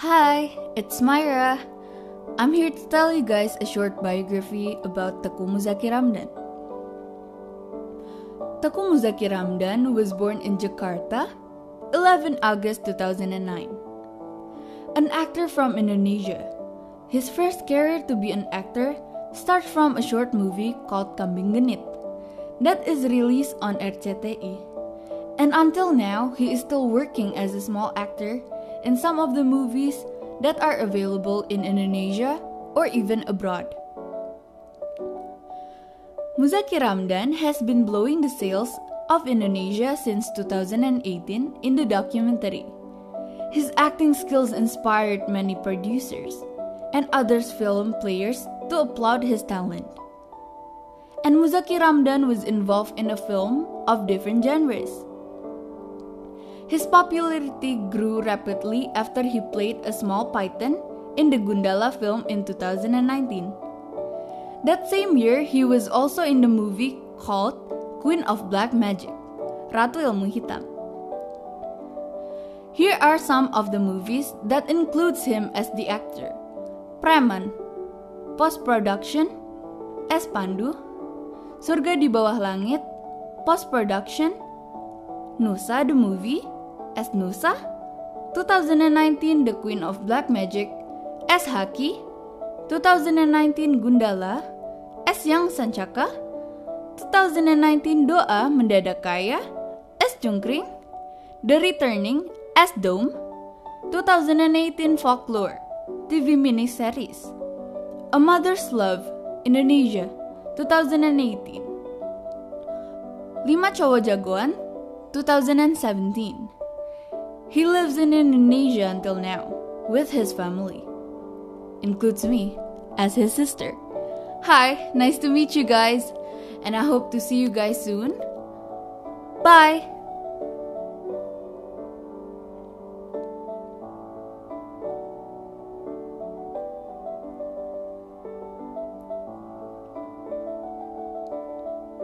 Hi, it's Myra. I'm here to tell you guys a short biography about Taku Muzakki Ramdhan. Taku Muzakki Ramdhan was born in Jakarta, 11 August 2009. An actor from Indonesia, his first career to be an actor starts from a short movie called Kambing Genit that is released on RCTI and until now, he is still working as a small actor in some of the movies that are available in Indonesia or even abroad. Muzakki Ramdhan has been blowing the sales of Indonesia since 2018 in the documentary. His acting skills inspired many producers and other film players to applaud his talent. And Muzakki Ramdhan was involved in a film of different genres. His popularity grew rapidly after he played a small python in the Gundala film in 2019. That same year, he was also in the movie called Queen of Black Magic, Ratu Ilmu Hitam. Here are some of the movies that includes him as the actor. Preman, Post Production, Es Pandu, Surga di Bawah Langit, Post Production, Nusa the Movie, as Nusa, 2019 The Queen of Black Magic, as Haki, 2019 Gundala, as Yang Sancaka, 2019 Doa Mendadak Kaya, as Jungkring, The Returning, as Dome, 2018 Folklore, TV miniseries, A Mother's Love, Indonesia, 2018. Lima Cowok Jagoan, 2017. He lives in Indonesia until now with his family. Includes me as his sister. Hi, nice to meet you guys, and I hope to see you guys soon. Bye!